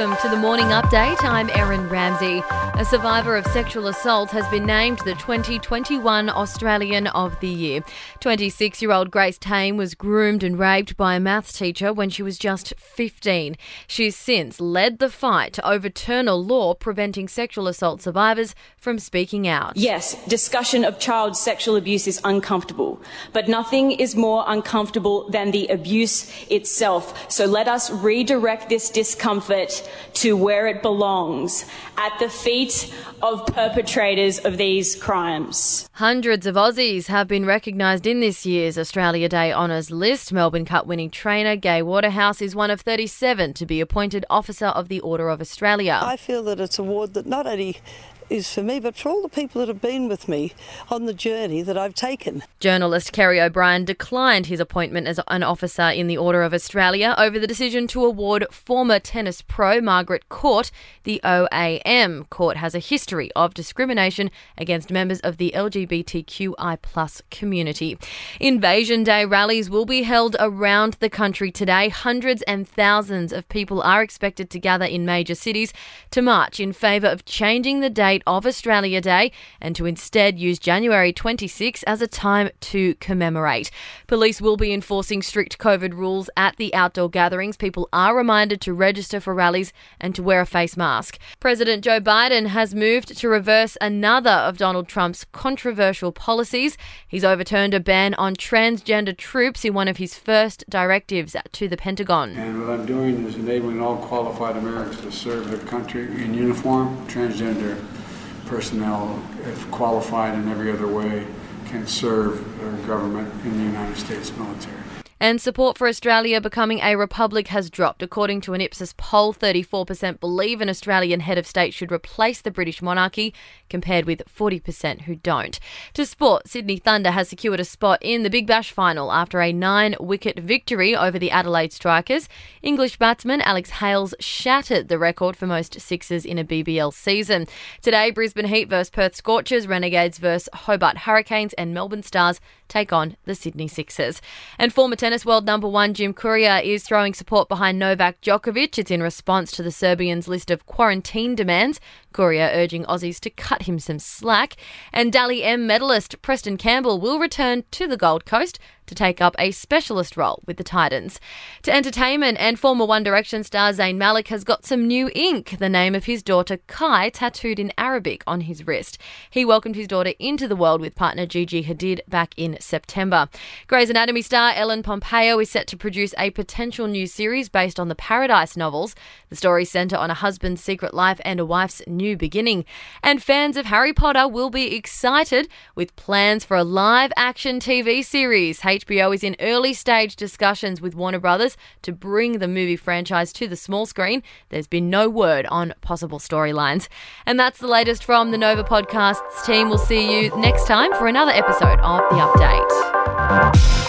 Welcome to the morning update. I'm Erin Ramsey. A survivor of sexual assault has been named the 2021 Australian of the Year. 26 year old Grace Tame was groomed and raped by a maths teacher when she was just 15. She's since led the fight to overturn a law preventing sexual assault survivors from speaking out. Yes, discussion of child sexual abuse is uncomfortable, but nothing is more uncomfortable than the abuse itself. So let us redirect this discomfort to where it belongs at the feet of perpetrators of these crimes. Hundreds of Aussies have been recognised in this year's Australia Day Honours list. Melbourne Cup winning trainer Gay Waterhouse is one of 37 to be appointed Officer of the Order of Australia. I feel that it's a award that not only is for me, but for all the people that have been with me on the journey that I've taken. Journalist Kerry O'Brien declined his appointment as an officer in the Order of Australia over the decision to award former tennis pro Margaret Court the OAM. Court has a history of discrimination against members of the LGBTQI community. Invasion Day rallies will be held around the country today. Hundreds and thousands of people are expected to gather in major cities to march in favour of changing the date of Australia Day and to instead use January 26 as a time to commemorate. Police will be enforcing strict COVID rules at the outdoor gatherings. People are reminded to register for rallies and to wear a face mask. President Joe Biden has moved to reverse another of Donald Trump's controversial policies. He's overturned a ban on transgender troops in one of his first directives to the Pentagon. And what I'm doing is enabling all qualified Americans to serve their country in uniform. Transgender personnel, if qualified in every other way, can serve their government in the United States military. And support for Australia becoming a republic has dropped. According to an Ipsos poll, 34% believe an Australian head of state should replace the British monarchy, compared with 40% who don't. To sport, Sydney Thunder has secured a spot in the Big Bash final after a nine wicket victory over the Adelaide Strikers. English batsman Alex Hales shattered the record for most sixes in a BBL season. Today, Brisbane Heat versus Perth Scorchers, Renegades versus Hobart Hurricanes, and Melbourne Stars take on the Sydney Sixers. And former tennis world number one Jim Courier is throwing support behind Novak Djokovic. It's in response to the Serbian's list of quarantine demands. Courier urging Aussies to cut him some slack. And Dally M medalist Preston Campbell will return to the Gold Coast to take up a specialist role with the Titans. To entertainment, and former One Direction star Zayn Malik has got some new ink, the name of his daughter Khai tattooed in Arabic on his wrist. He welcomed his daughter into the world with partner Gigi Hadid back in September. Grey's Anatomy star Ellen Pompeo is set to produce a potential new series based on the Paradise novels. The stories centre on a husband's secret life and a wife's new beginning. And fans of Harry Potter will be excited with plans for a live action TV series. HBO is in early stage discussions with Warner Brothers to bring the movie franchise to the small screen. There's been no word on possible storylines. And that's the latest from the Nova Podcasts team. We'll see you next time for another episode of The Update.